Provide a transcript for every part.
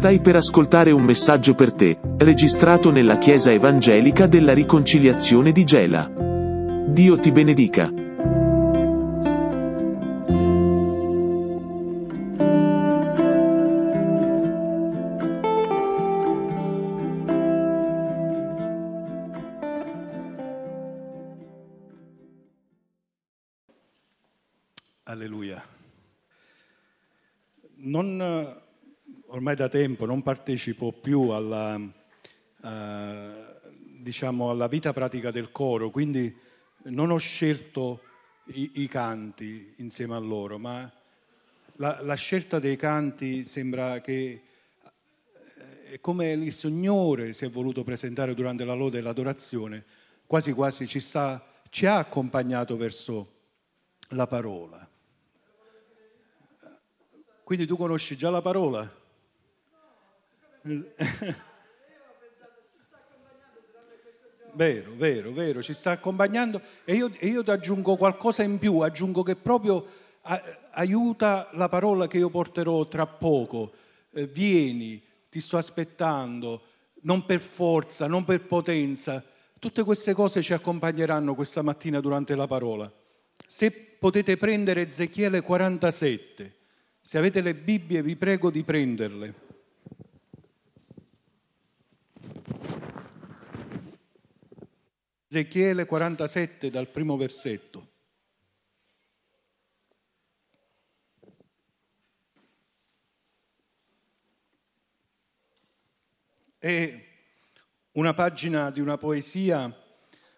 Stai per ascoltare un messaggio per te, registrato nella Chiesa Evangelica della Riconciliazione di Gela. Dio ti benedica. Ormai da tempo non partecipo più alla, eh, diciamo, alla vita pratica del coro, quindi non ho scelto i, i canti insieme a loro, ma la, la, scelta dei canti sembra che è eh, come il Signore si è voluto presentare durante la lode e l'adorazione, quasi quasi ci, sta, ci ha accompagnato verso la parola. Quindi tu conosci già la parola? Vero, vero, vero, ci sta accompagnando e io, io ti aggiungo qualcosa in più, aggiungo che proprio a, aiuta la parola che io porterò tra poco. Eh, vieni, ti sto aspettando, non per forza, non per potenza. Tutte queste cose ci accompagneranno questa mattina durante la parola. Se potete prendere Ezechiele 47, se avete le Bibbie vi prego di prenderle. Ezechiele 47 dal primo versetto. È una pagina di una poesia,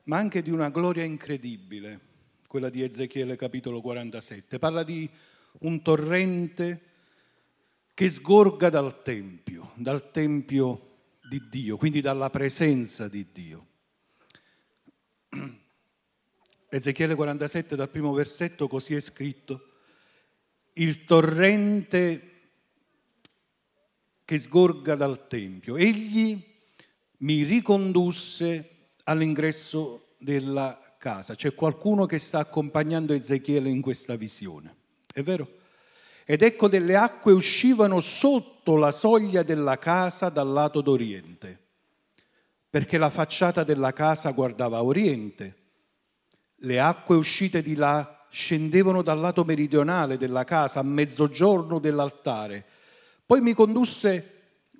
ma anche di una gloria incredibile, quella di Ezechiele capitolo 47. Parla di un torrente che sgorga dal Tempio, dal Tempio di Dio, quindi dalla presenza di Dio. Ezechiele 47 dal primo versetto così è scritto, il torrente che sgorga dal Tempio. Egli mi ricondusse all'ingresso della casa. C'è qualcuno che sta accompagnando Ezechiele in questa visione. È vero? Ed ecco delle acque uscivano sotto la soglia della casa dal lato d'oriente, perché la facciata della casa guardava a oriente le acque uscite di là scendevano dal lato meridionale della casa a mezzogiorno dell'altare. Poi mi condusse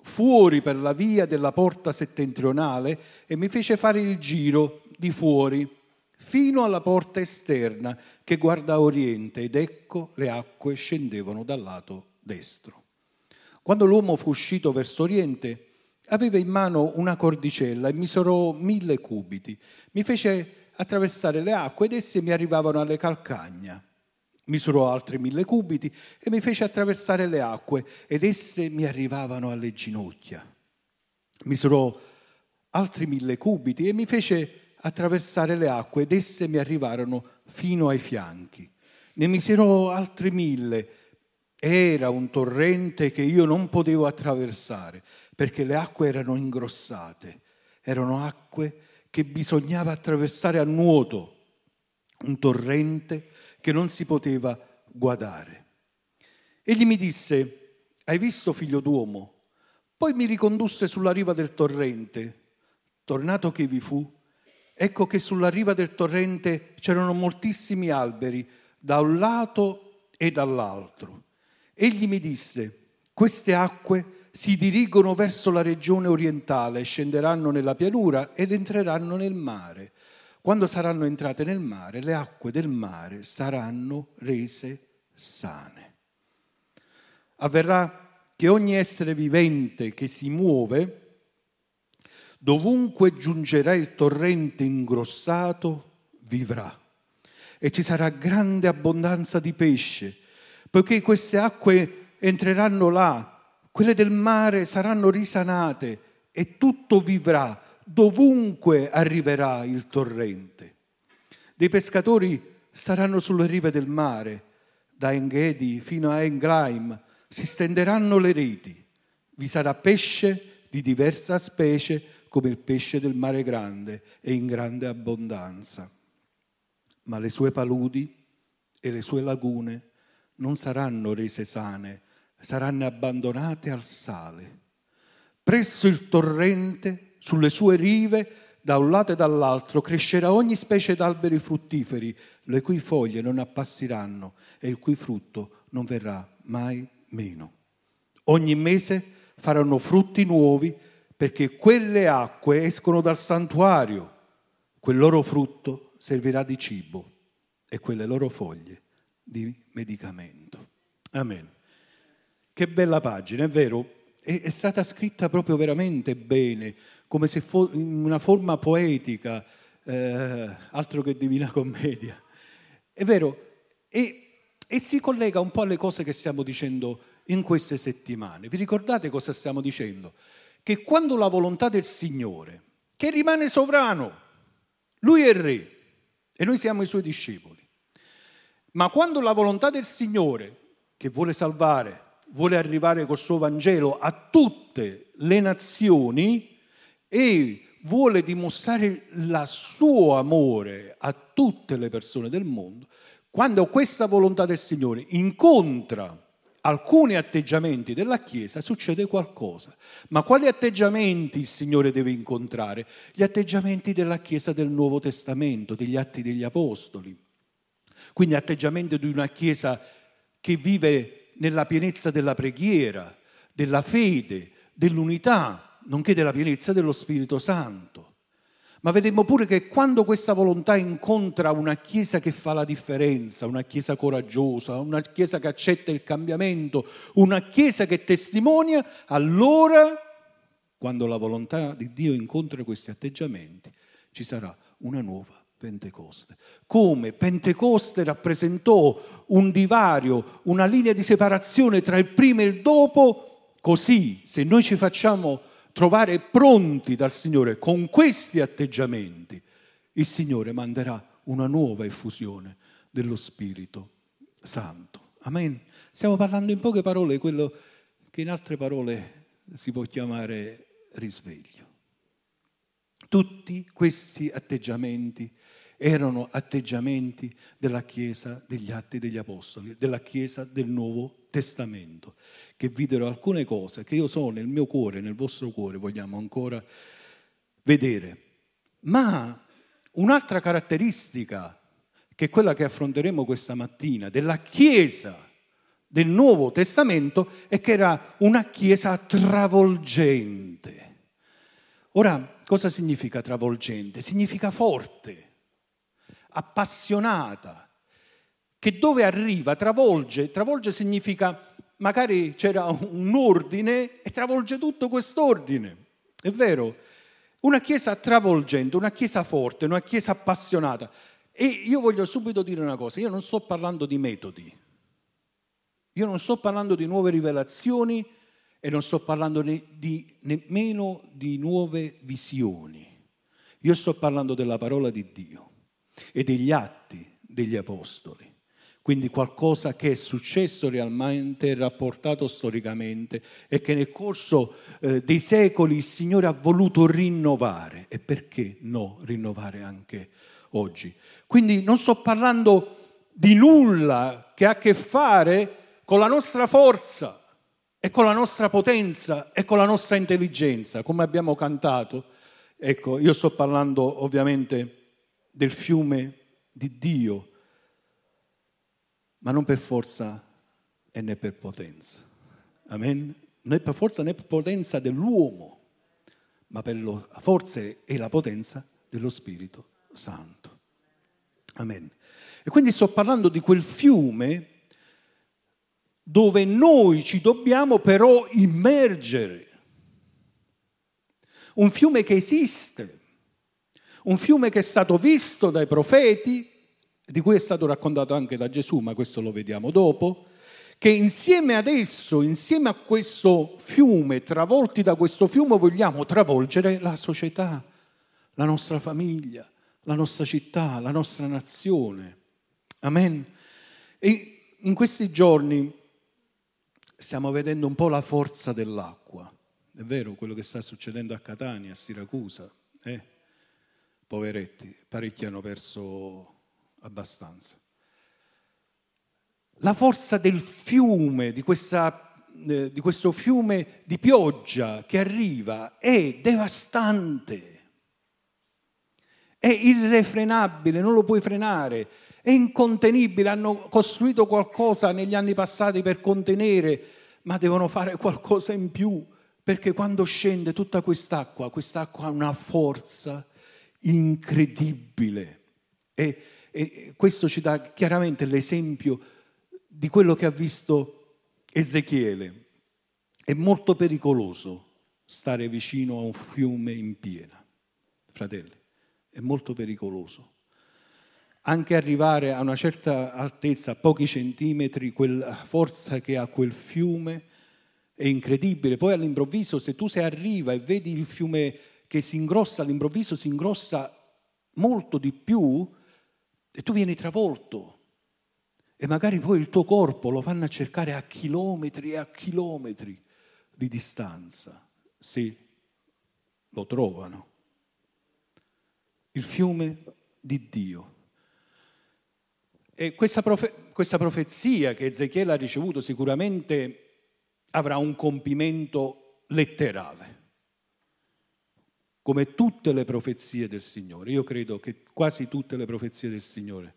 fuori per la via della porta settentrionale e mi fece fare il giro di fuori fino alla porta esterna che guarda a oriente ed ecco le acque scendevano dal lato destro. Quando l'uomo fu uscito verso oriente aveva in mano una cordicella e misurò mille cubiti. Mi fece attraversare le acque ed esse mi arrivavano alle calcagna. Misurò altri mille cubiti e mi fece attraversare le acque ed esse mi arrivavano alle ginocchia. Misurò altri mille cubiti e mi fece attraversare le acque ed esse mi arrivarono fino ai fianchi. Ne misurò altri mille. Era un torrente che io non potevo attraversare perché le acque erano ingrossate. Erano acque che bisognava attraversare a nuoto, un torrente che non si poteva guardare. Egli mi disse, hai visto figlio d'uomo? Poi mi ricondusse sulla riva del torrente. Tornato che vi fu, ecco che sulla riva del torrente c'erano moltissimi alberi, da un lato e dall'altro. Egli mi disse, queste acque si dirigono verso la regione orientale, scenderanno nella pianura ed entreranno nel mare. Quando saranno entrate nel mare, le acque del mare saranno rese sane. Avverrà che ogni essere vivente che si muove, dovunque giungerà il torrente ingrossato, vivrà. E ci sarà grande abbondanza di pesce, poiché queste acque entreranno là quelle del mare saranno risanate e tutto vivrà dovunque arriverà il torrente. Dei pescatori saranno sulle rive del mare, da Enghedi fino a Englaim, si stenderanno le reti. Vi sarà pesce di diversa specie come il pesce del mare grande e in grande abbondanza. Ma le sue paludi e le sue lagune non saranno rese sane saranno abbandonate al sale. Presso il torrente, sulle sue rive, da un lato e dall'altro, crescerà ogni specie d'alberi fruttiferi, le cui foglie non appassiranno e il cui frutto non verrà mai meno. Ogni mese faranno frutti nuovi perché quelle acque escono dal santuario, quel loro frutto servirà di cibo e quelle loro foglie di medicamento. Amen. Che bella pagina, è vero? È, è stata scritta proprio veramente bene, come se fosse in una forma poetica, eh, altro che divina commedia. È vero? E, e si collega un po' alle cose che stiamo dicendo in queste settimane. Vi ricordate cosa stiamo dicendo? Che quando la volontà del Signore, che rimane sovrano, Lui è il Re e noi siamo i Suoi discepoli, ma quando la volontà del Signore, che vuole salvare, vuole arrivare col suo Vangelo a tutte le nazioni e vuole dimostrare il suo amore a tutte le persone del mondo, quando questa volontà del Signore incontra alcuni atteggiamenti della Chiesa succede qualcosa. Ma quali atteggiamenti il Signore deve incontrare? Gli atteggiamenti della Chiesa del Nuovo Testamento, degli atti degli Apostoli. Quindi atteggiamento di una Chiesa che vive nella pienezza della preghiera, della fede, dell'unità, nonché della pienezza dello Spirito Santo. Ma vedemmo pure che quando questa volontà incontra una Chiesa che fa la differenza, una Chiesa coraggiosa, una Chiesa che accetta il cambiamento, una Chiesa che testimonia, allora, quando la volontà di Dio incontra questi atteggiamenti, ci sarà una nuova Pentecoste. Come Pentecoste rappresentò un divario, una linea di separazione tra il prima e il dopo, così se noi ci facciamo trovare pronti dal Signore con questi atteggiamenti, il Signore manderà una nuova effusione dello Spirito Santo. Amen. Stiamo parlando in poche parole di quello che in altre parole si può chiamare risveglio. Tutti questi atteggiamenti erano atteggiamenti della Chiesa degli Atti degli Apostoli, della Chiesa del Nuovo Testamento, che videro alcune cose che io so nel mio cuore, nel vostro cuore, vogliamo ancora vedere. Ma un'altra caratteristica, che è quella che affronteremo questa mattina, della Chiesa del Nuovo Testamento, è che era una Chiesa travolgente. Ora, cosa significa travolgente? Significa forte appassionata, che dove arriva travolge, travolge significa magari c'era un ordine e travolge tutto quest'ordine, è vero? Una chiesa travolgente, una chiesa forte, una chiesa appassionata. E io voglio subito dire una cosa, io non sto parlando di metodi, io non sto parlando di nuove rivelazioni e non sto parlando di, nemmeno di nuove visioni. Io sto parlando della parola di Dio e degli atti degli apostoli. Quindi qualcosa che è successo realmente, rapportato storicamente e che nel corso eh, dei secoli il Signore ha voluto rinnovare. E perché no rinnovare anche oggi? Quindi non sto parlando di nulla che ha a che fare con la nostra forza e con la nostra potenza e con la nostra intelligenza, come abbiamo cantato. Ecco, io sto parlando ovviamente del fiume di Dio, ma non per forza e né per potenza. Amen? Né per forza né per potenza dell'uomo, ma per la forza e la potenza dello Spirito Santo. Amen. E quindi sto parlando di quel fiume dove noi ci dobbiamo però immergere. Un fiume che esiste, un fiume che è stato visto dai profeti, di cui è stato raccontato anche da Gesù, ma questo lo vediamo dopo, che insieme ad esso, insieme a questo fiume, travolti da questo fiume, vogliamo travolgere la società, la nostra famiglia, la nostra città, la nostra nazione. Amen. E in questi giorni stiamo vedendo un po' la forza dell'acqua. È vero quello che sta succedendo a Catania, a Siracusa. Eh? Poveretti, parecchi hanno perso abbastanza. La forza del fiume, di questa eh, di questo fiume di pioggia che arriva è devastante, è irrefrenabile, non lo puoi frenare, è incontenibile. Hanno costruito qualcosa negli anni passati per contenere, ma devono fare qualcosa in più, perché quando scende tutta quest'acqua, quest'acqua ha una forza incredibile. E, e questo ci dà chiaramente l'esempio di quello che ha visto Ezechiele. È molto pericoloso stare vicino a un fiume in piena, fratelli, è molto pericoloso. Anche arrivare a una certa altezza, a pochi centimetri, quella forza che ha quel fiume è incredibile. Poi all'improvviso, se tu se arriva e vedi il fiume che si ingrossa, all'improvviso si ingrossa molto di più e tu vieni travolto e magari poi il tuo corpo lo fanno a cercare a chilometri e a chilometri di distanza, se lo trovano. Il fiume di Dio. E questa, profe- questa profezia che Ezechiele ha ricevuto sicuramente avrà un compimento letterale come tutte le profezie del Signore. Io credo che quasi tutte le profezie del Signore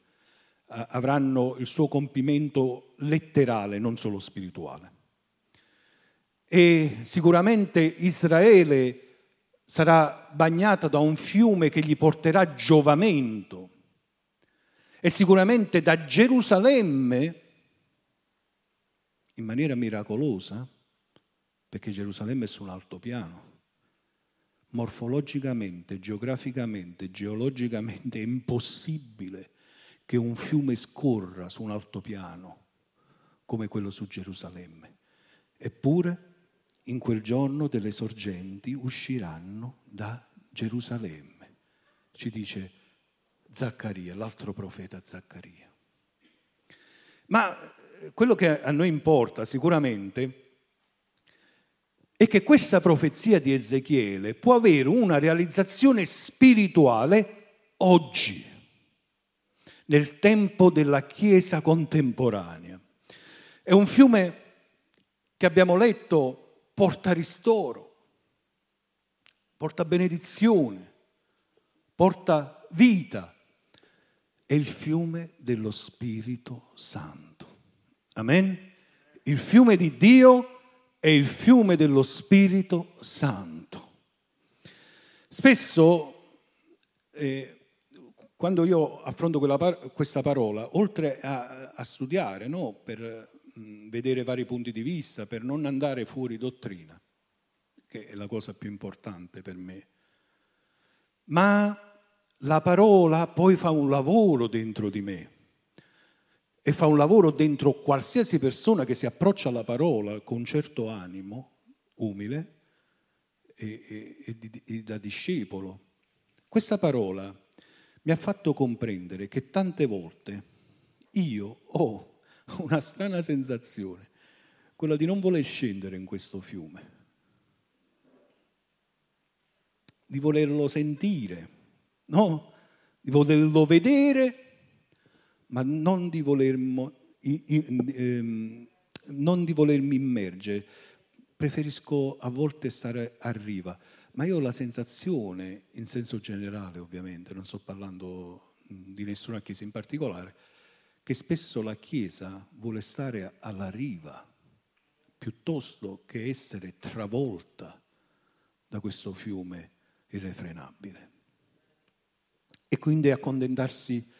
eh, avranno il suo compimento letterale, non solo spirituale. E sicuramente Israele sarà bagnata da un fiume che gli porterà giovamento. E sicuramente da Gerusalemme, in maniera miracolosa, perché Gerusalemme è su un altopiano, morfologicamente, geograficamente, geologicamente è impossibile che un fiume scorra su un altopiano come quello su Gerusalemme. Eppure in quel giorno delle sorgenti usciranno da Gerusalemme, ci dice Zaccaria, l'altro profeta Zaccaria. Ma quello che a noi importa sicuramente è che questa profezia di Ezechiele può avere una realizzazione spirituale oggi, nel tempo della Chiesa contemporanea. È un fiume che abbiamo letto porta ristoro, porta benedizione, porta vita. È il fiume dello Spirito Santo. Amen? Il fiume di Dio è il fiume dello Spirito Santo. Spesso, eh, quando io affronto par- questa parola, oltre a, a studiare, no, per mh, mm, vedere vari punti di vista, per non andare fuori dottrina, che è la cosa più importante per me, ma la parola poi fa un lavoro dentro di me e fa un lavoro dentro qualsiasi persona che si approccia alla parola con certo animo, umile e, e, e, di, e da discepolo. Questa parola mi ha fatto comprendere che tante volte io ho una strana sensazione, quella di non voler scendere in questo fiume, di volerlo sentire, no? di volerlo vedere ma non di, volermo, ehm, non di volermi immergere. Preferisco a volte stare a riva, ma io ho la sensazione, in senso generale ovviamente, non sto parlando di nessuna chiesa in particolare, che spesso la Chiesa vuole stare alla riva piuttosto che essere travolta da questo fiume irrefrenabile. E quindi accontentarsi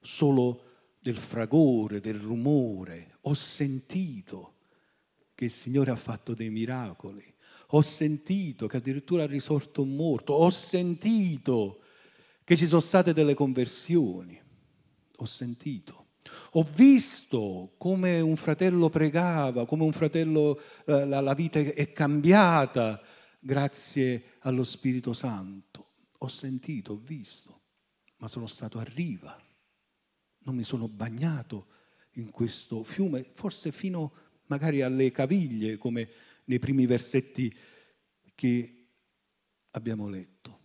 solo del fragore, del rumore, ho sentito che il Signore ha fatto dei miracoli, ho sentito che addirittura ha risorto un morto, ho sentito che ci sono state delle conversioni, ho sentito. Ho visto come un fratello pregava, come un fratello eh, la, la vita è cambiata grazie allo Spirito Santo. Ho sentito, ho visto, ma sono stato a riva non mi sono bagnato in questo fiume, forse fino magari alle caviglie, come nei primi versetti che abbiamo letto.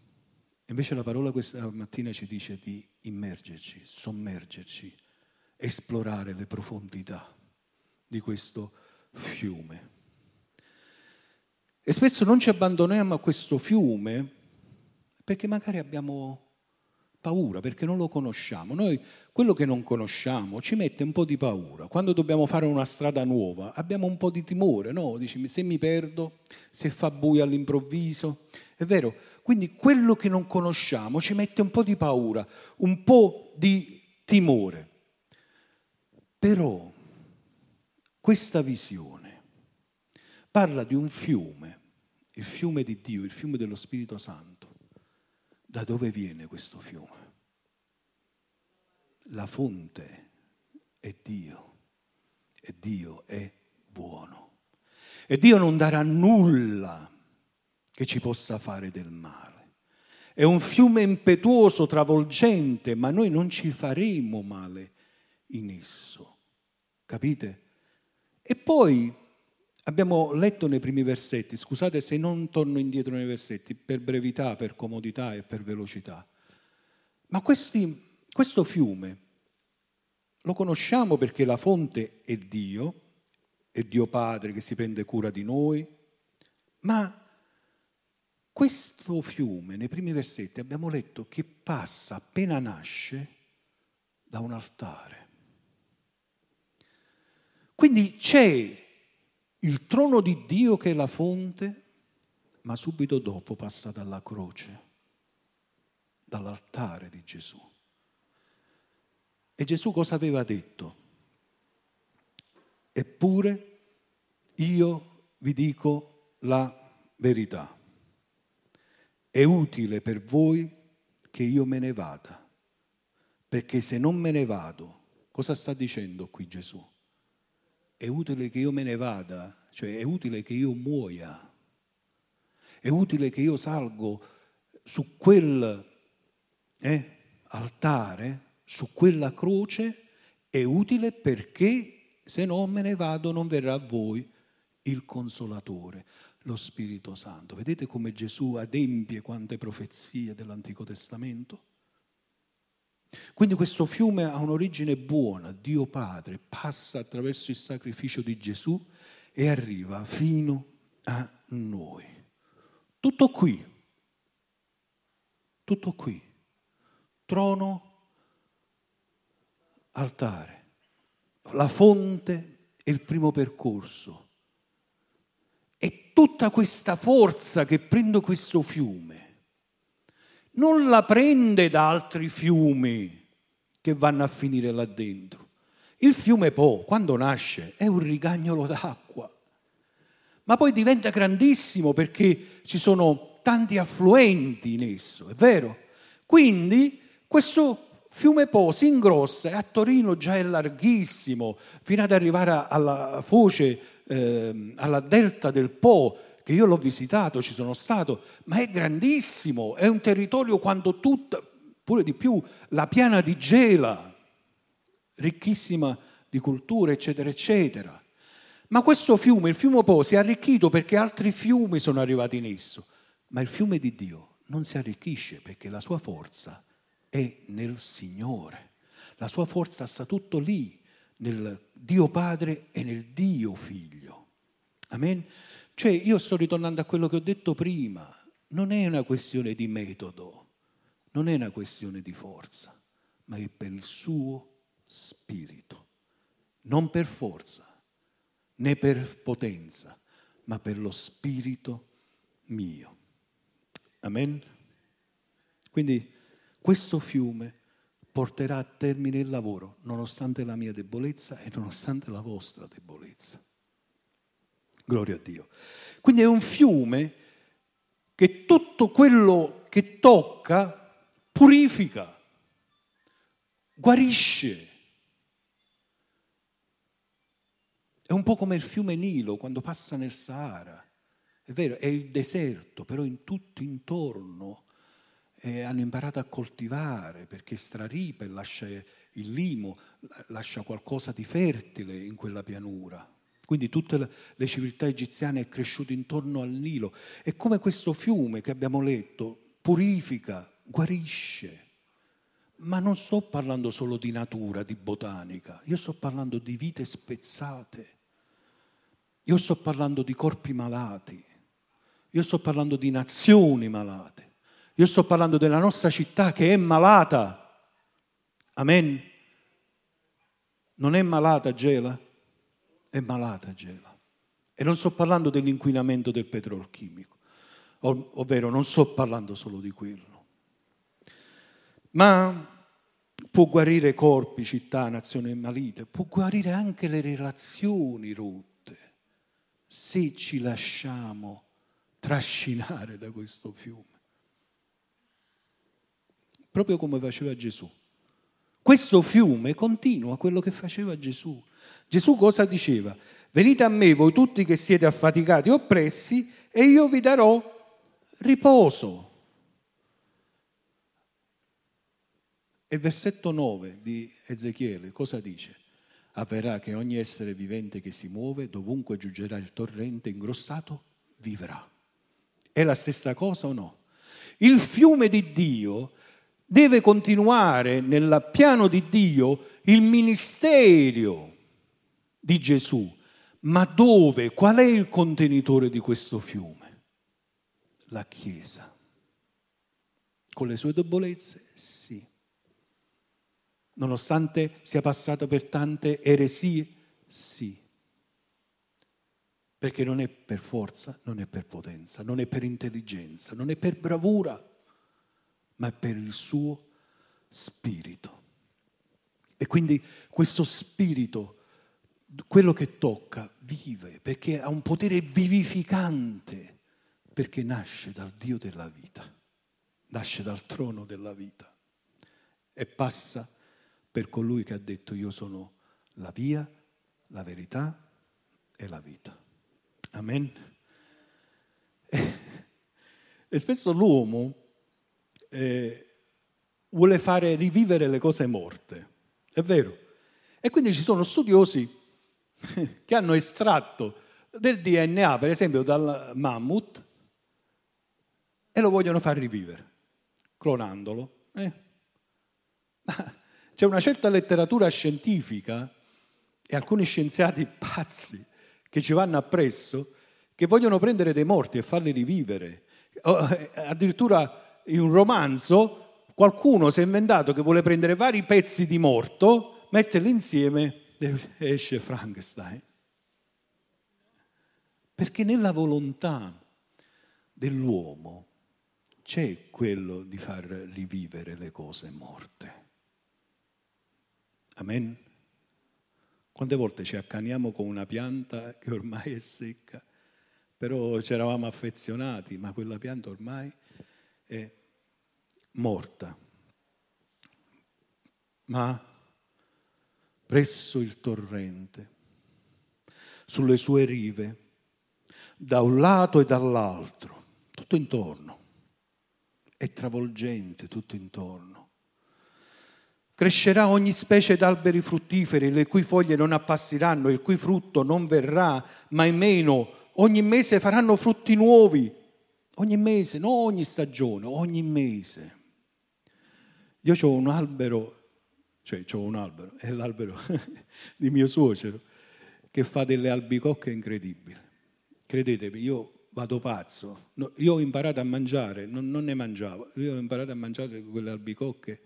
Invece la parola questa mattina ci dice di immergerci, sommergerci, esplorare le profondità di questo fiume. E spesso non ci abbandoniamo a questo fiume perché magari abbiamo paura, perché non lo conosciamo. Noi quello che non conosciamo ci mette un po' di paura. Quando dobbiamo fare una strada nuova abbiamo un po' di timore, no? Dici, se mi perdo, se fa buio all'improvviso. È vero, quindi quello che non conosciamo ci mette un po' di paura, un po' di timore. Però questa visione parla di un fiume, il fiume di Dio, il fiume dello Spirito Santo. Da dove viene questo fiume? La fonte è Dio e Dio è buono. E Dio non darà nulla che ci possa fare del male. È un fiume impetuoso, travolgente, ma noi non ci faremo male in esso. Capite? E poi abbiamo letto nei primi versetti, scusate se non torno indietro nei versetti, per brevità, per comodità e per velocità, ma questi, questo fiume lo conosciamo perché la fonte è Dio, è Dio Padre che si prende cura di noi, ma questo fiume, nei primi versetti, abbiamo letto che passa appena nasce da un altare. Quindi c'è il trono di Dio che è la fonte, ma subito dopo passa dalla croce, dall'altare di Gesù. E Gesù cosa aveva detto? Eppure io vi dico la verità è utile per voi che io me ne vada, perché se non me ne vado, cosa sta dicendo qui Gesù? È utile che io me ne vada, cioè è utile che io muoia, è utile che io salgo su quel eh, altare, su quella croce, è utile perché se non me ne vado non verrà a voi il consolatore lo Spirito Santo. Vedete come Gesù adempie quante profezie dell'Antico Testamento? Quindi questo fiume ha un'origine buona, Dio Padre passa attraverso il sacrificio di Gesù e arriva fino a noi. Tutto qui, tutto qui, trono, altare, la fonte è il primo percorso. E tutta questa forza che prende questo fiume non la prende da altri fiumi che vanno a finire là dentro. Il fiume Po, quando nasce, è un rigagnolo d'acqua, ma poi diventa grandissimo perché ci sono tanti affluenti in esso, è vero? Quindi questo fiume Po si ingrossa e a Torino già è larghissimo, fino ad arrivare alla foce eh, alla delta del Po, che io l'ho visitato, ci sono stato, ma è grandissimo, è un territorio quando tutta, pure di più, la piana di Gela, ricchissima di culture, eccetera, eccetera. Ma questo fiume, il fiume Po, si è arricchito perché altri fiumi sono arrivati in esso, ma il fiume di Dio non si arricchisce perché la sua forza è nel Signore. La sua forza sta tutto lì, nel Dio Padre e nel Dio Figlio. Amen? Cioè io sto ritornando a quello che ho detto prima, non è una questione di metodo, non è una questione di forza, ma è per il suo spirito, non per forza né per potenza, ma per lo spirito mio. Amen? Quindi questo fiume porterà a termine il lavoro, nonostante la mia debolezza e nonostante la vostra debolezza. Gloria a Dio. Quindi è un fiume che tutto quello che tocca purifica, guarisce. È un po' come il fiume Nilo quando passa nel Sahara. È vero, è il deserto, però in tutto intorno eh, hanno imparato a coltivare perché straripa e lascia il limo, lascia qualcosa di fertile in quella pianura. Quindi tutte le civiltà egiziane è cresciuto intorno al Nilo. È come questo fiume che abbiamo letto, purifica, guarisce. Ma non sto parlando solo di natura, di botanica, io sto parlando di vite spezzate, io sto parlando di corpi malati, io sto parlando di nazioni malate, io sto parlando della nostra città che è malata. Amen. Non è malata Gela? È malata Gela. E non sto parlando dell'inquinamento del petrolchimico, ov- ovvero non sto parlando solo di quello. Ma può guarire corpi, città, nazioni malite, può guarire anche le relazioni rotte, se ci lasciamo trascinare da questo fiume. Proprio come faceva Gesù. Questo fiume continua quello che faceva Gesù. Gesù cosa diceva? Venite a me voi tutti che siete affaticati e oppressi e io vi darò riposo. E il versetto 9 di Ezechiele cosa dice? Avverrà che ogni essere vivente che si muove, dovunque giungerà il torrente ingrossato, vivrà. È la stessa cosa o no? Il fiume di Dio deve continuare nel piano di Dio il ministero di Gesù. Ma dove? Qual è il contenitore di questo fiume? La Chiesa. Con le sue debolezze? Sì nonostante sia passato per tante eresie? Sì. Perché non è per forza, non è per potenza, non è per intelligenza, non è per bravura, ma è per il suo spirito. E quindi questo spirito, quello che tocca, vive, perché ha un potere vivificante, perché nasce dal Dio della vita, nasce dal trono della vita e passa per colui che ha detto io sono la via, la verità e la vita. Amen. E, spesso l'uomo eh, vuole fare rivivere le cose morte, è vero. E quindi ci sono studiosi che hanno estratto del DNA, per esempio dal mammut, e lo vogliono far rivivere, clonandolo. Eh? C'è una certa letteratura scientifica e alcuni scienziati pazzi che ci vanno appresso che vogliono prendere dei morti e farli rivivere. Eh, addirittura in un romanzo qualcuno si è inventato che vuole prendere vari pezzi di morto, metterli insieme esce Frankenstein. Perché nella volontà dell'uomo c'è quello di far rivivere le cose morte. Amen. Quante volte ci accaniamo con una pianta che ormai è secca, però ci eravamo affezionati, ma quella pianta ormai è morta. Ma presso il torrente, sulle sue rive, da un lato e dall'altro, tutto intorno, è travolgente tutto intorno Crescerà ogni specie d'alberi fruttiferi, le cui foglie non appassiranno, il cui frutto non verrà mai meno. Ogni mese faranno frutti nuovi. Ogni mese, non ogni stagione, ogni mese. Io ho un albero, cioè ho un albero, è l'albero di mio suocero, che fa delle albicocche incredibili. Credetemi, io vado pazzo. io ho imparato a mangiare, non, non ne mangiavo, io ho imparato a mangiare quelle albicocche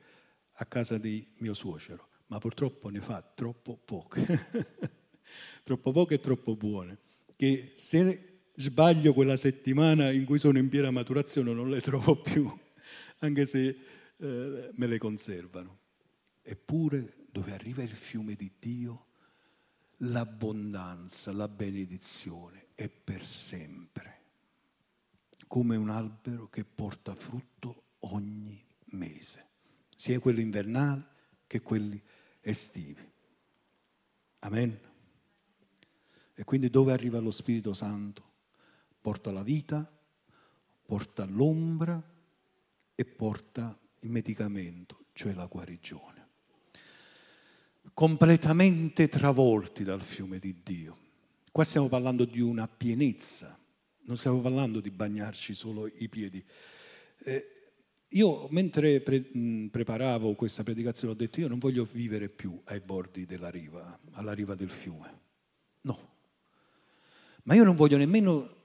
a casa di mio suocero, ma purtroppo ne fa troppo poche, troppo poche e troppo buone, che se sbaglio quella settimana in cui sono in piena maturazione non le trovo più, anche se eh, me le conservano. Eppure dove arriva il fiume di Dio, l'abbondanza, la benedizione è per sempre, come un albero che porta frutto ogni mese sia quelli invernali che quelli estivi. Amen. E quindi dove arriva lo Spirito Santo? Porta la vita, porta l'ombra e porta il medicamento, cioè la guarigione. Completamente travolti dal fiume di Dio. Qua stiamo parlando di una pienezza, non stiamo parlando di bagnarci solo i piedi. Eh, io mentre pre- preparavo questa predicazione ho detto io non voglio vivere più ai bordi della riva, alla riva del fiume. No. Ma io non voglio nemmeno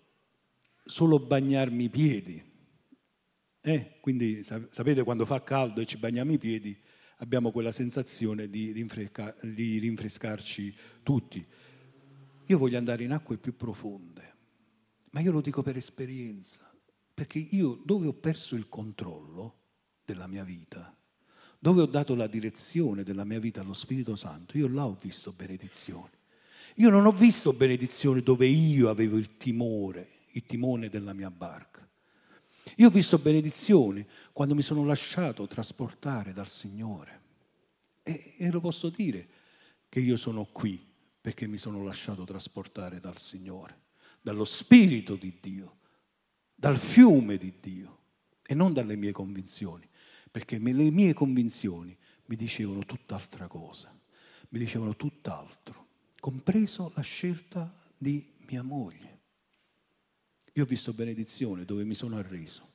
solo bagnarmi i piedi. Eh? Quindi sapete quando fa caldo e ci bagniamo i piedi, abbiamo quella sensazione di, rinfresca, di rinfrescarci tutti. Io voglio andare in acque più profonde, ma io lo dico per esperienza, perché io dove ho perso il controllo della mia vita, dove ho dato la direzione della mia vita allo Spirito Santo, io là ho visto benedizioni. Io non ho visto benedizioni dove io avevo il timore, il timone della mia barca. Io ho visto benedizioni quando mi sono lasciato trasportare dal Signore. E, e lo posso dire che io sono qui perché mi sono lasciato trasportare dal Signore, dallo Spirito di Dio, dal fiume di Dio e non dalle mie convinzioni, perché le mie convinzioni mi dicevano tutt'altra cosa, mi dicevano tutt'altro, compreso la scelta di mia moglie. Io ho visto benedizione dove mi sono arreso.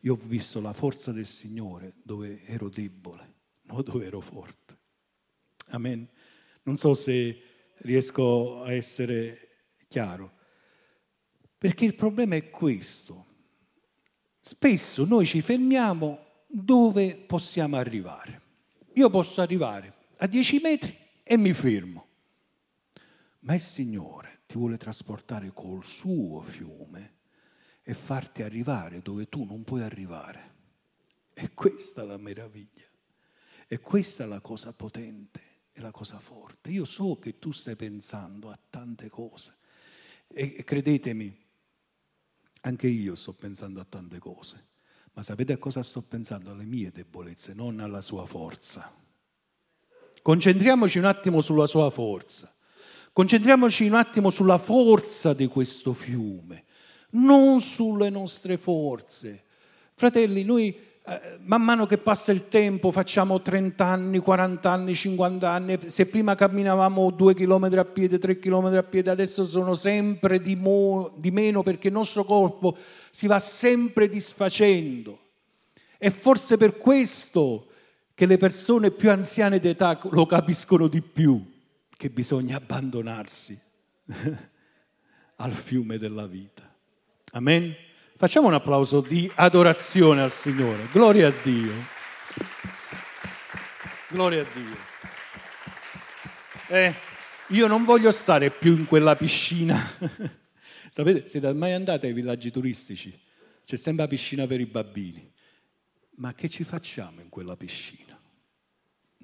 Io ho visto la forza del Signore dove ero debole, non dove ero forte. Amen. Non so se riesco a essere chiaro. Perché il problema è questo. Spesso noi ci fermiamo dove possiamo arrivare. Io posso arrivare a 10 metri e mi fermo. Ma il Signore ti vuole trasportare col suo fiume e farti arrivare dove tu non puoi arrivare. E questa è la meraviglia. E questa è la cosa potente e la cosa forte. Io so che tu stai pensando a tante cose. E credetemi, anche io sto pensando a tante cose. Ma sapete a cosa sto pensando? Alle mie debolezze, non alla sua forza. Concentriamoci un attimo sulla sua forza. Concentriamoci un attimo sulla forza di questo fiume non sulle nostre forze. Fratelli, noi eh, man mano che passa il tempo facciamo 30 anni, 40 anni, 50 anni, se prima camminavamo 2 km a piedi, 3 km a piedi, adesso sono sempre di, mo, di meno perché il nostro corpo si va sempre disfacendo. E forse per questo che le persone più anziane d'età lo capiscono di più, che bisogna abbandonarsi al fiume della vita. Amen. Facciamo un applauso di adorazione al Signore. Gloria a Dio. Gloria a Dio. Eh, io non voglio stare più in quella piscina. Sapete, siete mai andati ai villaggi turistici? C'è sempre la piscina per i bambini. Ma che ci facciamo in quella piscina?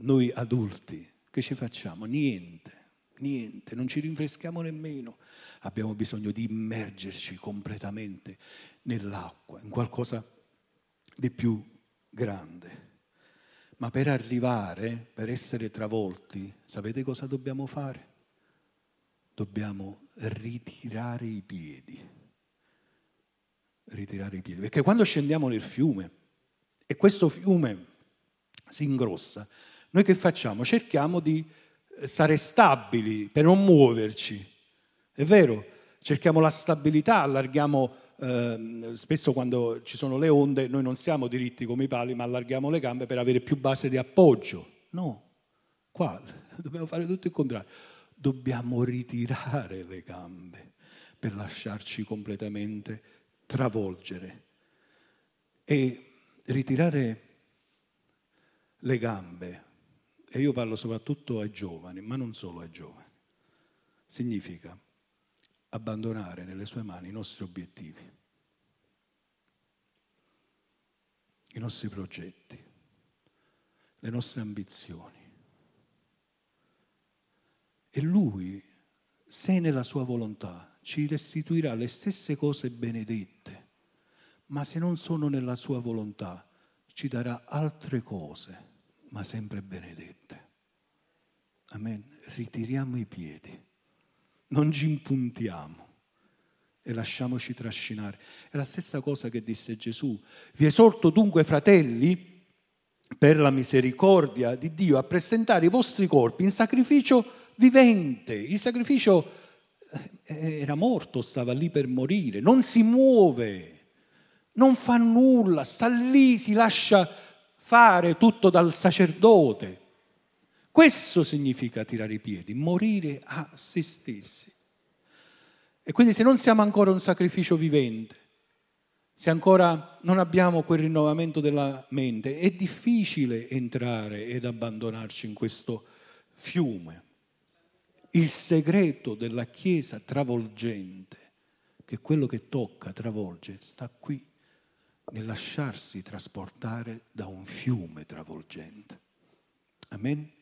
Noi adulti, che ci facciamo? Niente, niente, non ci rinfreschiamo nemmeno abbiamo bisogno di immergerci completamente nell'acqua, in qualcosa di più grande. Ma per arrivare, per essere travolti, sapete cosa dobbiamo fare? Dobbiamo ritirare i piedi. Ritirare i piedi. Perché quando scendiamo nel fiume e questo fiume si ingrossa, noi che facciamo? Cerchiamo di stare stabili per non muoverci. È vero, cerchiamo la stabilità, allarghiamo, eh, spesso quando ci sono le onde noi non siamo diritti come i pali, ma allarghiamo le gambe per avere più base di appoggio. No, qua dobbiamo fare tutto il contrario. Dobbiamo ritirare le gambe per lasciarci completamente travolgere. E ritirare le gambe, e io parlo soprattutto ai giovani, ma non solo ai giovani, significa abbandonare nelle sue mani i nostri obiettivi, i nostri progetti, le nostre ambizioni. E Lui, se nella sua volontà, ci restituirà le stesse cose benedette, ma se non sono nella sua volontà, ci darà altre cose, ma sempre benedette. Amen. Ritiriamo i piedi non ci impuntiamo e lasciamoci trascinare. È la stessa cosa che disse Gesù. Vi esorto dunque, fratelli, per la misericordia di Dio, a presentare i vostri corpi in sacrificio vivente. Il sacrificio eh, era morto, stava lì per morire, non si muove, non fa nulla, sta lì, si lascia fare tutto dal sacerdote. Questo significa tirare i piedi, morire a se stessi. E quindi se non siamo ancora un sacrificio vivente, se ancora non abbiamo quel rinnovamento della mente, è difficile entrare ed abbandonarci in questo fiume. Il segreto della Chiesa travolgente, che quello che tocca, travolge, sta qui, nel lasciarsi trasportare da un fiume travolgente. Amen?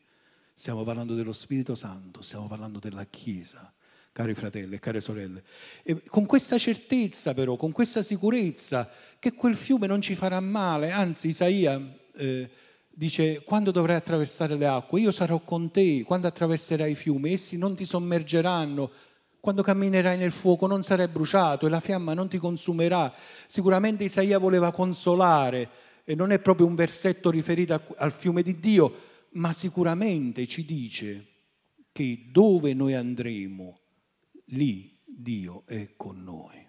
Stiamo parlando dello Spirito Santo, stiamo parlando della Chiesa cari fratelli e care sorelle. E con questa certezza però, con questa sicurezza che quel fiume non ci farà male, anzi Isaia eh, dice quando dovrai attraversare le acque, io sarò con te, quando attraverserai i fiumi, essi non ti sommergeranno, quando camminerai nel fuoco non sarai bruciato e la fiamma non ti consumerà. Sicuramente Isaia voleva consolare e non è proprio un versetto riferito al fiume di Dio, ma sicuramente ci dice che dove noi andremo lì Dio è con noi.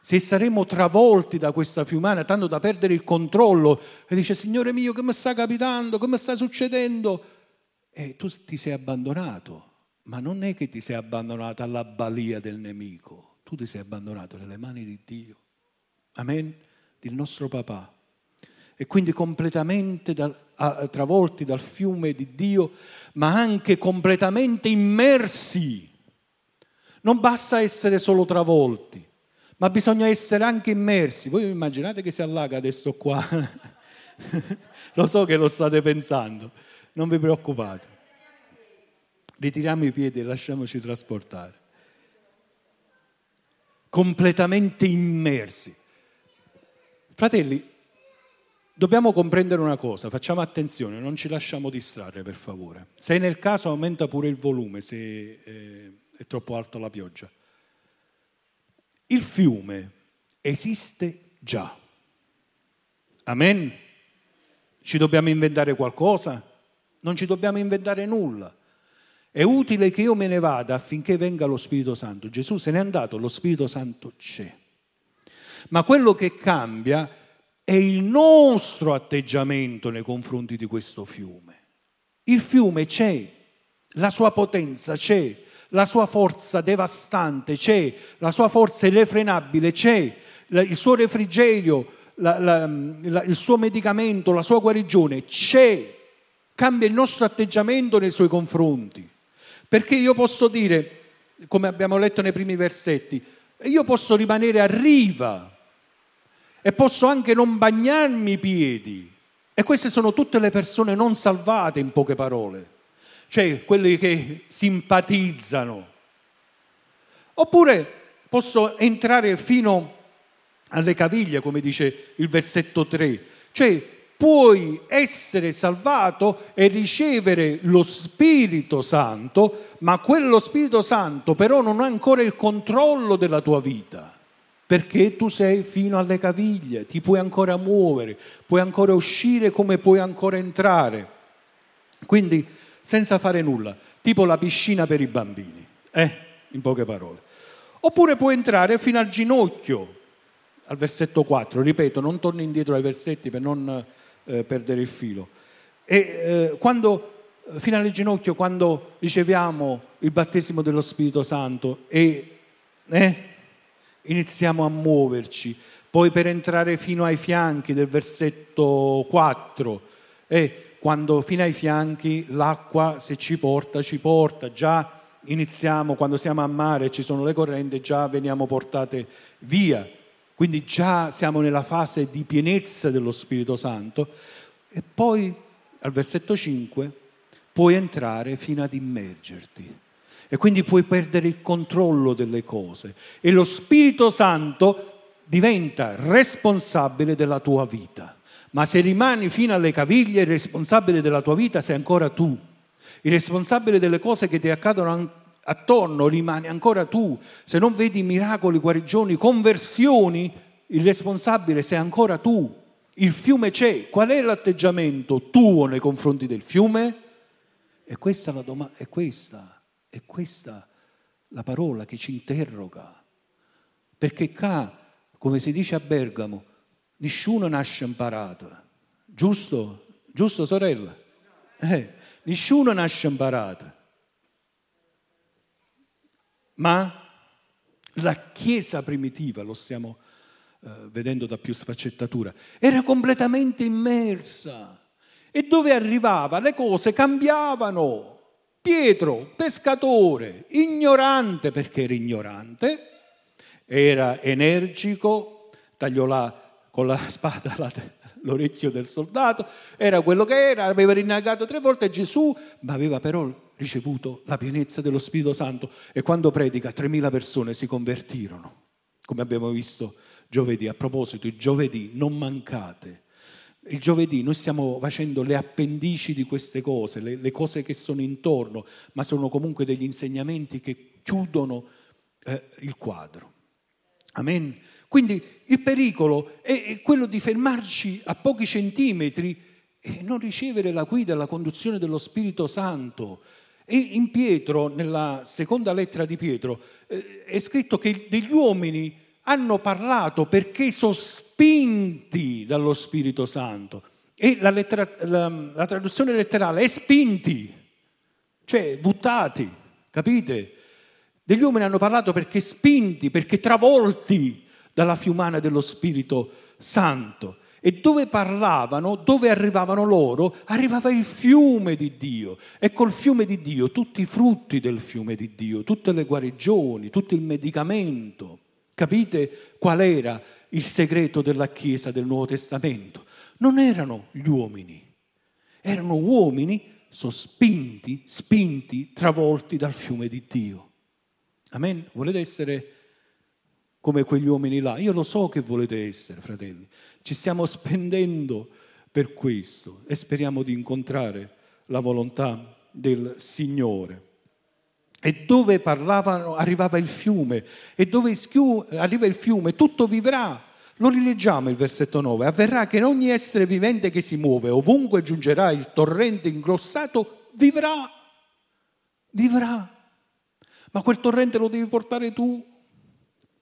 Se saremo travolti da questa fiumana, tanto da perdere il controllo, e dice, Signore mio, che mi sta capitando, che mi sta succedendo? E tu ti sei abbandonato, ma non è che ti sei abbandonato alla balia del nemico, tu ti sei abbandonato nelle mani di Dio. Amen? Del nostro papà. E quindi completamente dal, a, travolti dal fiume di Dio, ma anche completamente immersi non basta essere solo travolti, ma bisogna essere anche immersi. Voi immaginate che si allaga adesso qua? lo so che lo state pensando, non vi preoccupate. Ritiriamo i piedi e lasciamoci trasportare. Completamente immersi. Fratelli, dobbiamo comprendere una cosa, facciamo attenzione, non ci lasciamo distrarre per favore. Se nel caso aumenta pure il volume, se... Eh, è troppo alto la pioggia. Il fiume esiste già. Amen? Ci dobbiamo inventare qualcosa? Non ci dobbiamo inventare nulla. È utile che io me ne vada affinché venga lo Spirito Santo. Gesù se n'è andato, lo Spirito Santo c'è. Ma quello che cambia è il nostro atteggiamento nei confronti di questo fiume. Il fiume c'è, la sua potenza c'è, la sua forza devastante c'è, la sua forza irrefrenabile c'è, il suo refrigerio, la, la, la, il suo medicamento, la sua guarigione c'è, cambia il nostro atteggiamento nei suoi confronti. Perché io posso dire, come abbiamo letto nei primi versetti, io posso rimanere a riva e posso anche non bagnarmi i piedi. E queste sono tutte le persone non salvate, in poche parole cioè quelli che simpatizzano. Oppure posso entrare fino alle caviglie, come dice il versetto 3, cioè puoi essere salvato e ricevere lo Spirito Santo, ma quello Spirito Santo però non ha ancora il controllo della tua vita, perché tu sei fino alle caviglie, ti puoi ancora muovere, puoi ancora uscire come puoi ancora entrare. Quindi senza fare nulla, tipo la piscina per i bambini, eh? in poche parole. Oppure può entrare fino al ginocchio, al versetto 4, ripeto, non torno indietro ai versetti per non eh, perdere il filo. E eh, quando, fino al ginocchio, quando riceviamo il battesimo dello Spirito Santo e eh, iniziamo a muoverci, poi per entrare fino ai fianchi del versetto 4, eh, quando fino ai fianchi l'acqua se ci porta, ci porta, già iniziamo, quando siamo a mare e ci sono le correnti, già veniamo portate via. Quindi già siamo nella fase di pienezza dello Spirito Santo. E poi al versetto 5 puoi entrare fino ad immergerti e quindi puoi perdere il controllo delle cose e lo Spirito Santo diventa responsabile della tua vita. Ma se rimani fino alle caviglie, il responsabile della tua vita sei ancora tu. Il responsabile delle cose che ti accadono attorno rimani ancora tu. Se non vedi miracoli, guarigioni, conversioni, il responsabile sei ancora tu. Il fiume c'è. Qual è l'atteggiamento tuo nei confronti del fiume? E questa la domanda, è è questa la parola che ci interroga. Perché qua, come si dice a Bergamo, Nessuno nasce imparato, giusto? Giusto sorella? Eh, nessuno nasce imparato. Ma la Chiesa primitiva, lo stiamo eh, vedendo da più sfaccettatura, era completamente immersa. E dove arrivava le cose cambiavano. Pietro, pescatore, ignorante perché era ignorante, era energico, tagliò la, con la spada la, l'orecchio del soldato, era quello che era, aveva rinnegato tre volte Gesù, ma aveva però ricevuto la pienezza dello Spirito Santo e quando predica 3.000 persone si convertirono, come abbiamo visto giovedì. A proposito, giovedì non mancate. Il giovedì noi stiamo facendo le appendici di queste cose, le, le cose che sono intorno, ma sono comunque degli insegnamenti che chiudono eh, il quadro. Amen. Quindi il pericolo è quello di fermarci a pochi centimetri e non ricevere la guida la conduzione dello Spirito Santo. E in Pietro, nella seconda lettera di Pietro, eh, è scritto che degli uomini hanno parlato perché sospinti dallo Spirito Santo. E la, lettera, la, la traduzione letterale è spinti, cioè buttati, capite? Degli uomini hanno parlato perché spinti, perché travolti dalla fiumana dello Spirito Santo. E dove parlavano, dove arrivavano loro, arrivava il fiume di Dio. E col fiume di Dio tutti i frutti del fiume di Dio, tutte le guarigioni, tutto il medicamento. Capite qual era il segreto della Chiesa del Nuovo Testamento? Non erano gli uomini, erano uomini sospinti, spinti, travolti dal fiume di Dio. Amen? Volete essere come quegli uomini là. Io lo so che volete essere, fratelli. Ci stiamo spendendo per questo e speriamo di incontrare la volontà del Signore. E dove parlavano arrivava il fiume, e dove arriva il fiume tutto vivrà. Lo rileggiamo il versetto 9. Avverrà che in ogni essere vivente che si muove, ovunque giungerà il torrente ingrossato, vivrà. Vivrà. Ma quel torrente lo devi portare tu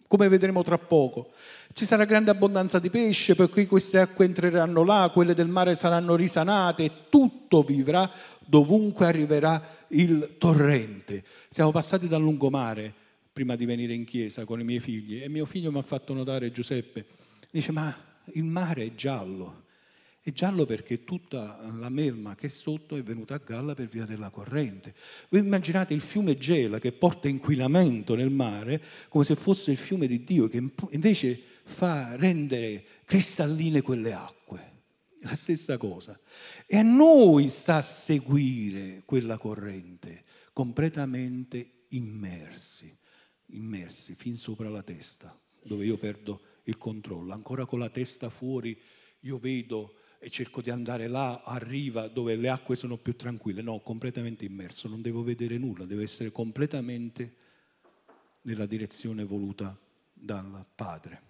come vedremo tra poco. Ci sarà grande abbondanza di pesce, perché queste acque entreranno là, quelle del mare saranno risanate e tutto vivrà dovunque arriverà il torrente. Siamo passati dal lungomare prima di venire in chiesa con i miei figli e mio figlio mi ha fatto notare, Giuseppe, dice ma il mare è giallo. È giallo perché tutta la melma che è sotto è venuta a galla per via della corrente. Voi immaginate il fiume Gela che porta inquinamento nel mare come se fosse il fiume di Dio che invece fa rendere cristalline quelle acque. La stessa cosa. E a noi sta a seguire quella corrente, completamente immersi, immersi fin sopra la testa, dove io perdo il controllo. Ancora con la testa fuori io vedo e cerco di andare là a riva dove le acque sono più tranquille. No, completamente immerso, non devo vedere nulla, devo essere completamente nella direzione voluta dal Padre.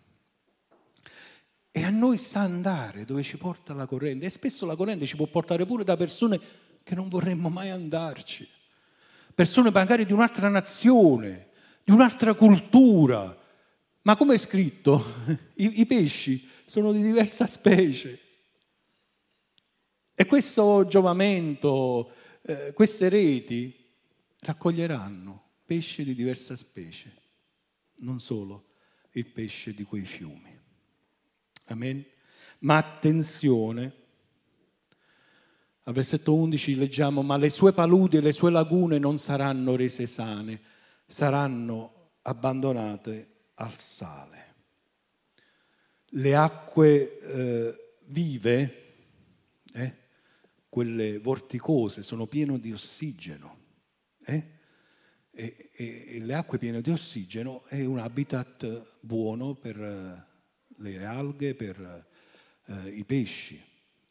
E a noi sta andare dove ci porta la corrente. E spesso la corrente ci può portare pure da persone che non vorremmo mai andarci. Persone magari di un'altra nazione, di un'altra cultura. Ma come è scritto, i, i pesci sono di diversa specie. E questo giovamento, eh, queste reti raccoglieranno pesci di diversa specie, non solo il pesce di quei fiumi. Amen. Ma attenzione, al versetto 11 leggiamo, ma le sue paludi e le sue lagune non saranno rese sane, saranno abbandonate al sale. Le acque eh, vive, eh, quelle vorticose, sono piene di ossigeno. Eh? E, e, e, le acque piene di ossigeno è un habitat buono per eh, le alghe, per eh, i pesci.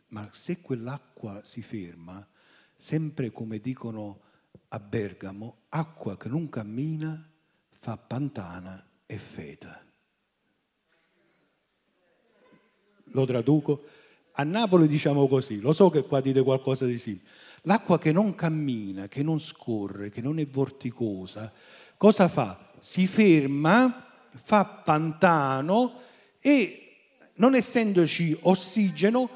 Ma se quell'acqua si ferma, sempre come dicono a Bergamo, acqua che non cammina fa pantana e feta. Lo traduco? A Napoli diciamo così, lo so che qua dite qualcosa di simile. L'acqua che non cammina, che non scorre, che non è vorticosa, cosa fa? Si ferma, fa pantano e non essendoci ossigeno,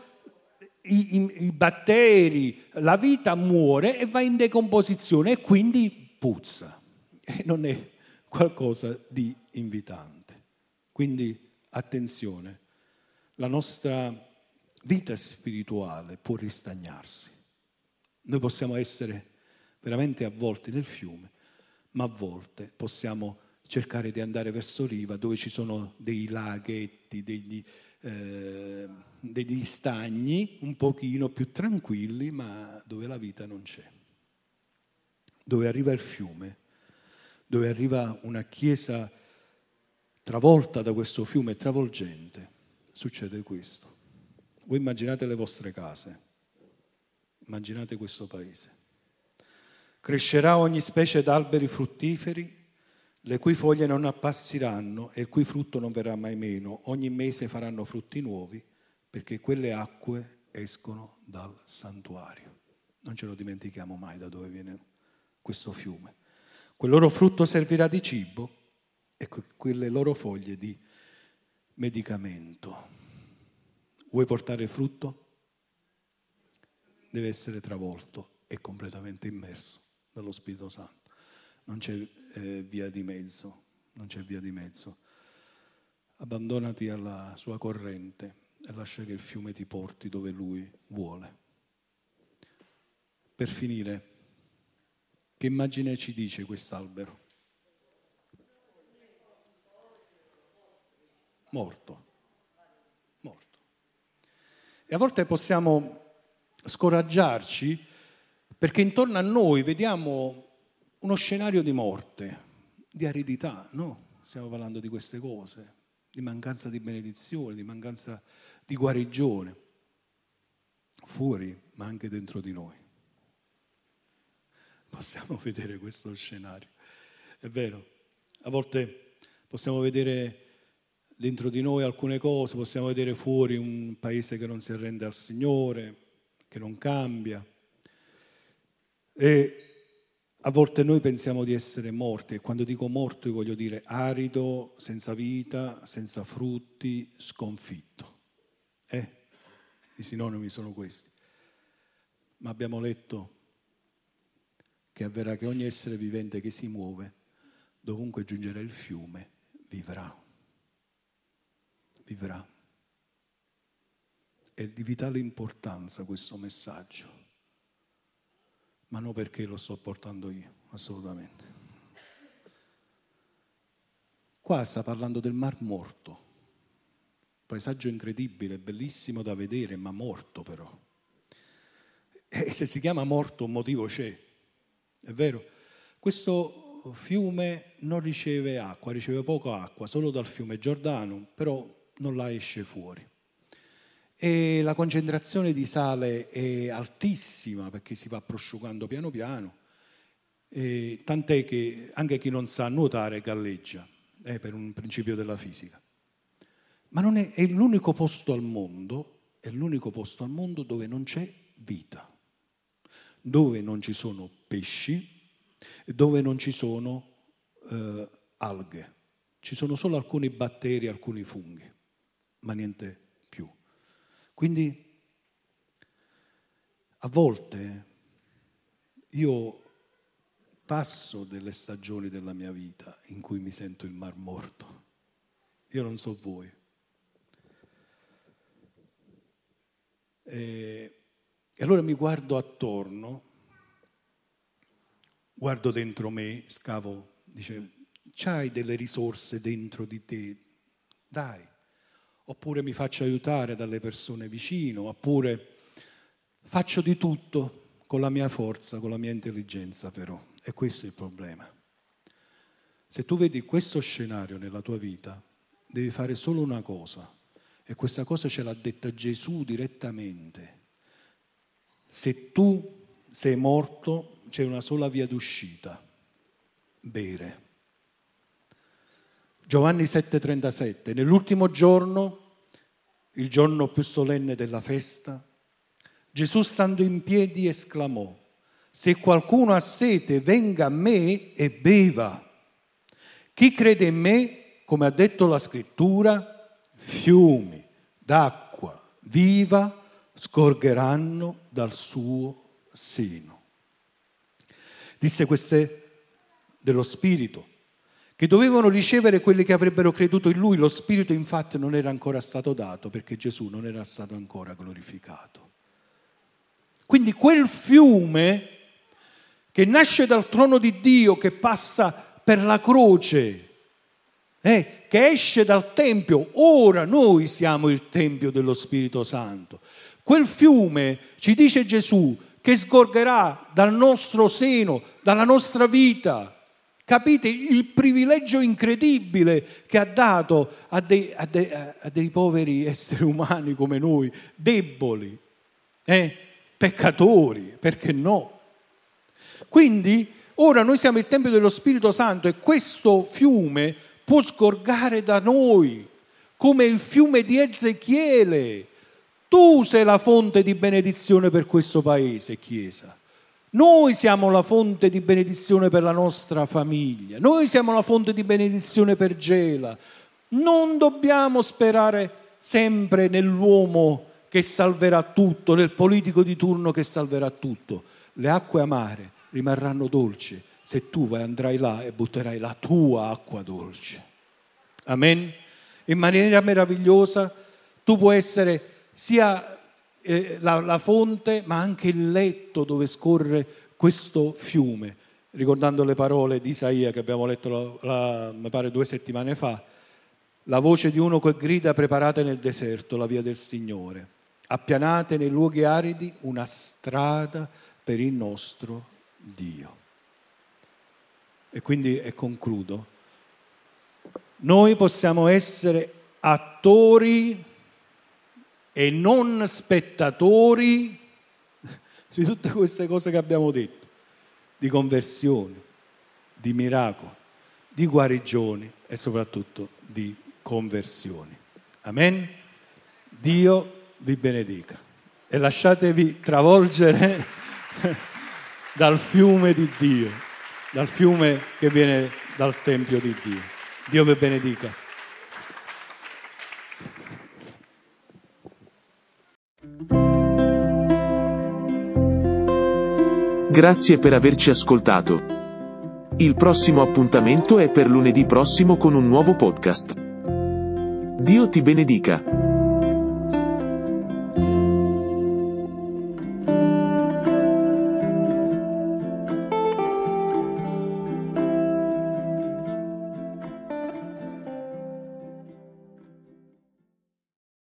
i, i, i, batteri, la vita muore e va in decomposizione e quindi puzza. E non è qualcosa di invitante. Quindi attenzione, la nostra vita spirituale può ristagnarsi. Noi possiamo essere veramente avvolti nel fiume, ma a volte possiamo cercare di andare verso riva dove ci sono dei laghetti, degli, eh, degli stagni un pochino più tranquilli, ma dove la vita non c'è. Dove arriva il fiume, dove arriva una chiesa travolta da questo fiume travolgente, succede questo. Voi immaginate le vostre case, immaginate questo paese. Crescerà ogni specie d'alberi fruttiferi, le cui foglie non appassiranno e il cui frutto non verrà mai meno. Ogni mese faranno frutti nuovi, perché quelle acque escono dal santuario. Non ce lo dimentichiamo mai da dove viene questo fiume. Quel loro frutto servirà di cibo e quelle loro foglie di medicamento. Vuoi portare frutto? Deve essere travolto e completamente immerso dallo Spirito Santo. Non c'è eh, via di mezzo, non c'è via di mezzo. Abbandonati alla sua corrente e lascia che il fiume ti porti dove lui vuole. Per finire, che immagine ci dice quest'albero? Morto. Morto. E a volte possiamo scoraggiarci perché intorno a noi vediamo uno scenario di morte, di aridità, no? Stiamo parlando di queste cose, di mancanza di benedizione, di mancanza di guarigione, fuori, ma anche dentro di noi. Possiamo vedere questo scenario. È vero, a volte possiamo vedere dentro di noi alcune cose, possiamo vedere fuori un paese che non si arrende al Signore, che non cambia. E a volte noi pensiamo di essere morti e quando dico morto voglio dire arido, senza vita, senza frutti, sconfitto. Eh, i sinonimi sono questi. Ma abbiamo letto che avverrà che ogni essere vivente che si muove, dovunque giungerà il fiume, vivrà. Vivrà. È di vitale importanza questo messaggio ma non perché lo sto portando io, assolutamente. Qua sta parlando del Mar Morto, paesaggio incredibile, bellissimo da vedere, ma morto però. E se si chiama morto un motivo c'è, è vero? Questo fiume non riceve acqua, riceve poco acqua, solo dal fiume Giordano, però non la esce fuori. E la concentrazione di sale è altissima perché si va prosciugando piano piano, tant'è che anche chi non sa nuotare galleggia, è per un principio della fisica. Ma è, è l'unico posto al mondo, è l'unico posto al mondo dove non c'è vita, dove non ci sono pesci, dove non ci sono eh, alghe, ci sono solo alcuni batteri, alcuni funghi, ma niente quindi a volte io passo delle stagioni della mia vita in cui mi sento il mar morto. Io non so voi. E, e allora mi guardo attorno, guardo dentro me, scavo, dice, c'hai delle risorse dentro di te, dai, oppure mi faccio aiutare dalle persone vicino, oppure faccio di tutto con la mia forza, con la mia intelligenza però. E questo è il problema. Se tu vedi questo scenario nella tua vita, devi fare solo una cosa, e questa cosa ce l'ha detta Gesù direttamente. Se tu sei morto, c'è una sola via d'uscita, bere. Giovanni 7:37, nell'ultimo giorno, il giorno più solenne della festa, Gesù stando in piedi esclamò, se qualcuno ha sete venga a me e beva. Chi crede in me, come ha detto la scrittura, fiumi d'acqua viva scorgeranno dal suo seno. Disse queste dello Spirito che dovevano ricevere quelli che avrebbero creduto in lui. Lo Spirito infatti non era ancora stato dato perché Gesù non era stato ancora glorificato. Quindi quel fiume che nasce dal trono di Dio, che passa per la croce, eh, che esce dal Tempio, ora noi siamo il Tempio dello Spirito Santo. Quel fiume, ci dice Gesù, che sgorgerà dal nostro seno, dalla nostra vita, Capite il privilegio incredibile che ha dato a dei, a dei, a dei poveri esseri umani come noi, deboli, eh? peccatori, perché no? Quindi ora noi siamo il Tempio dello Spirito Santo e questo fiume può sgorgare da noi come il fiume di Ezechiele. Tu sei la fonte di benedizione per questo paese, Chiesa. Noi siamo la fonte di benedizione per la nostra famiglia, noi siamo la fonte di benedizione per Gela. Non dobbiamo sperare sempre nell'uomo che salverà tutto, nel politico di turno che salverà tutto. Le acque amare rimarranno dolci se tu andrai là e butterai la tua acqua dolce. Amen? In maniera meravigliosa tu puoi essere sia eh, la, la fonte, ma anche il letto dove scorre questo fiume. Ricordando le parole di Isaia che abbiamo letto, la, la, mi pare, due settimane fa, la voce di uno che grida preparate nel deserto la via del Signore, appianate nei luoghi aridi una strada per il nostro Dio. E quindi, e concludo, noi possiamo essere attori e non spettatori di tutte queste cose che abbiamo detto, di conversioni, di miracoli, di guarigioni e soprattutto di conversioni. Amen? Dio vi benedica e lasciatevi travolgere dal fiume di Dio, dal fiume che viene dal Tempio di Dio. Dio vi benedica. Grazie per averci ascoltato. Il prossimo appuntamento è per lunedì prossimo con un nuovo podcast. Dio ti benedica.